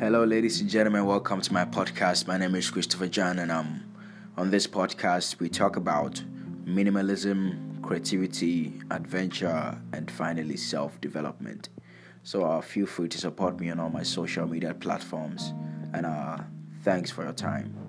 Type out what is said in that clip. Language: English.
Hello, ladies and gentlemen. Welcome to my podcast. My name is Christopher John, and um, on this podcast, we talk about minimalism, creativity, adventure, and finally self development. So, uh, feel free to support me on all my social media platforms, and uh, thanks for your time.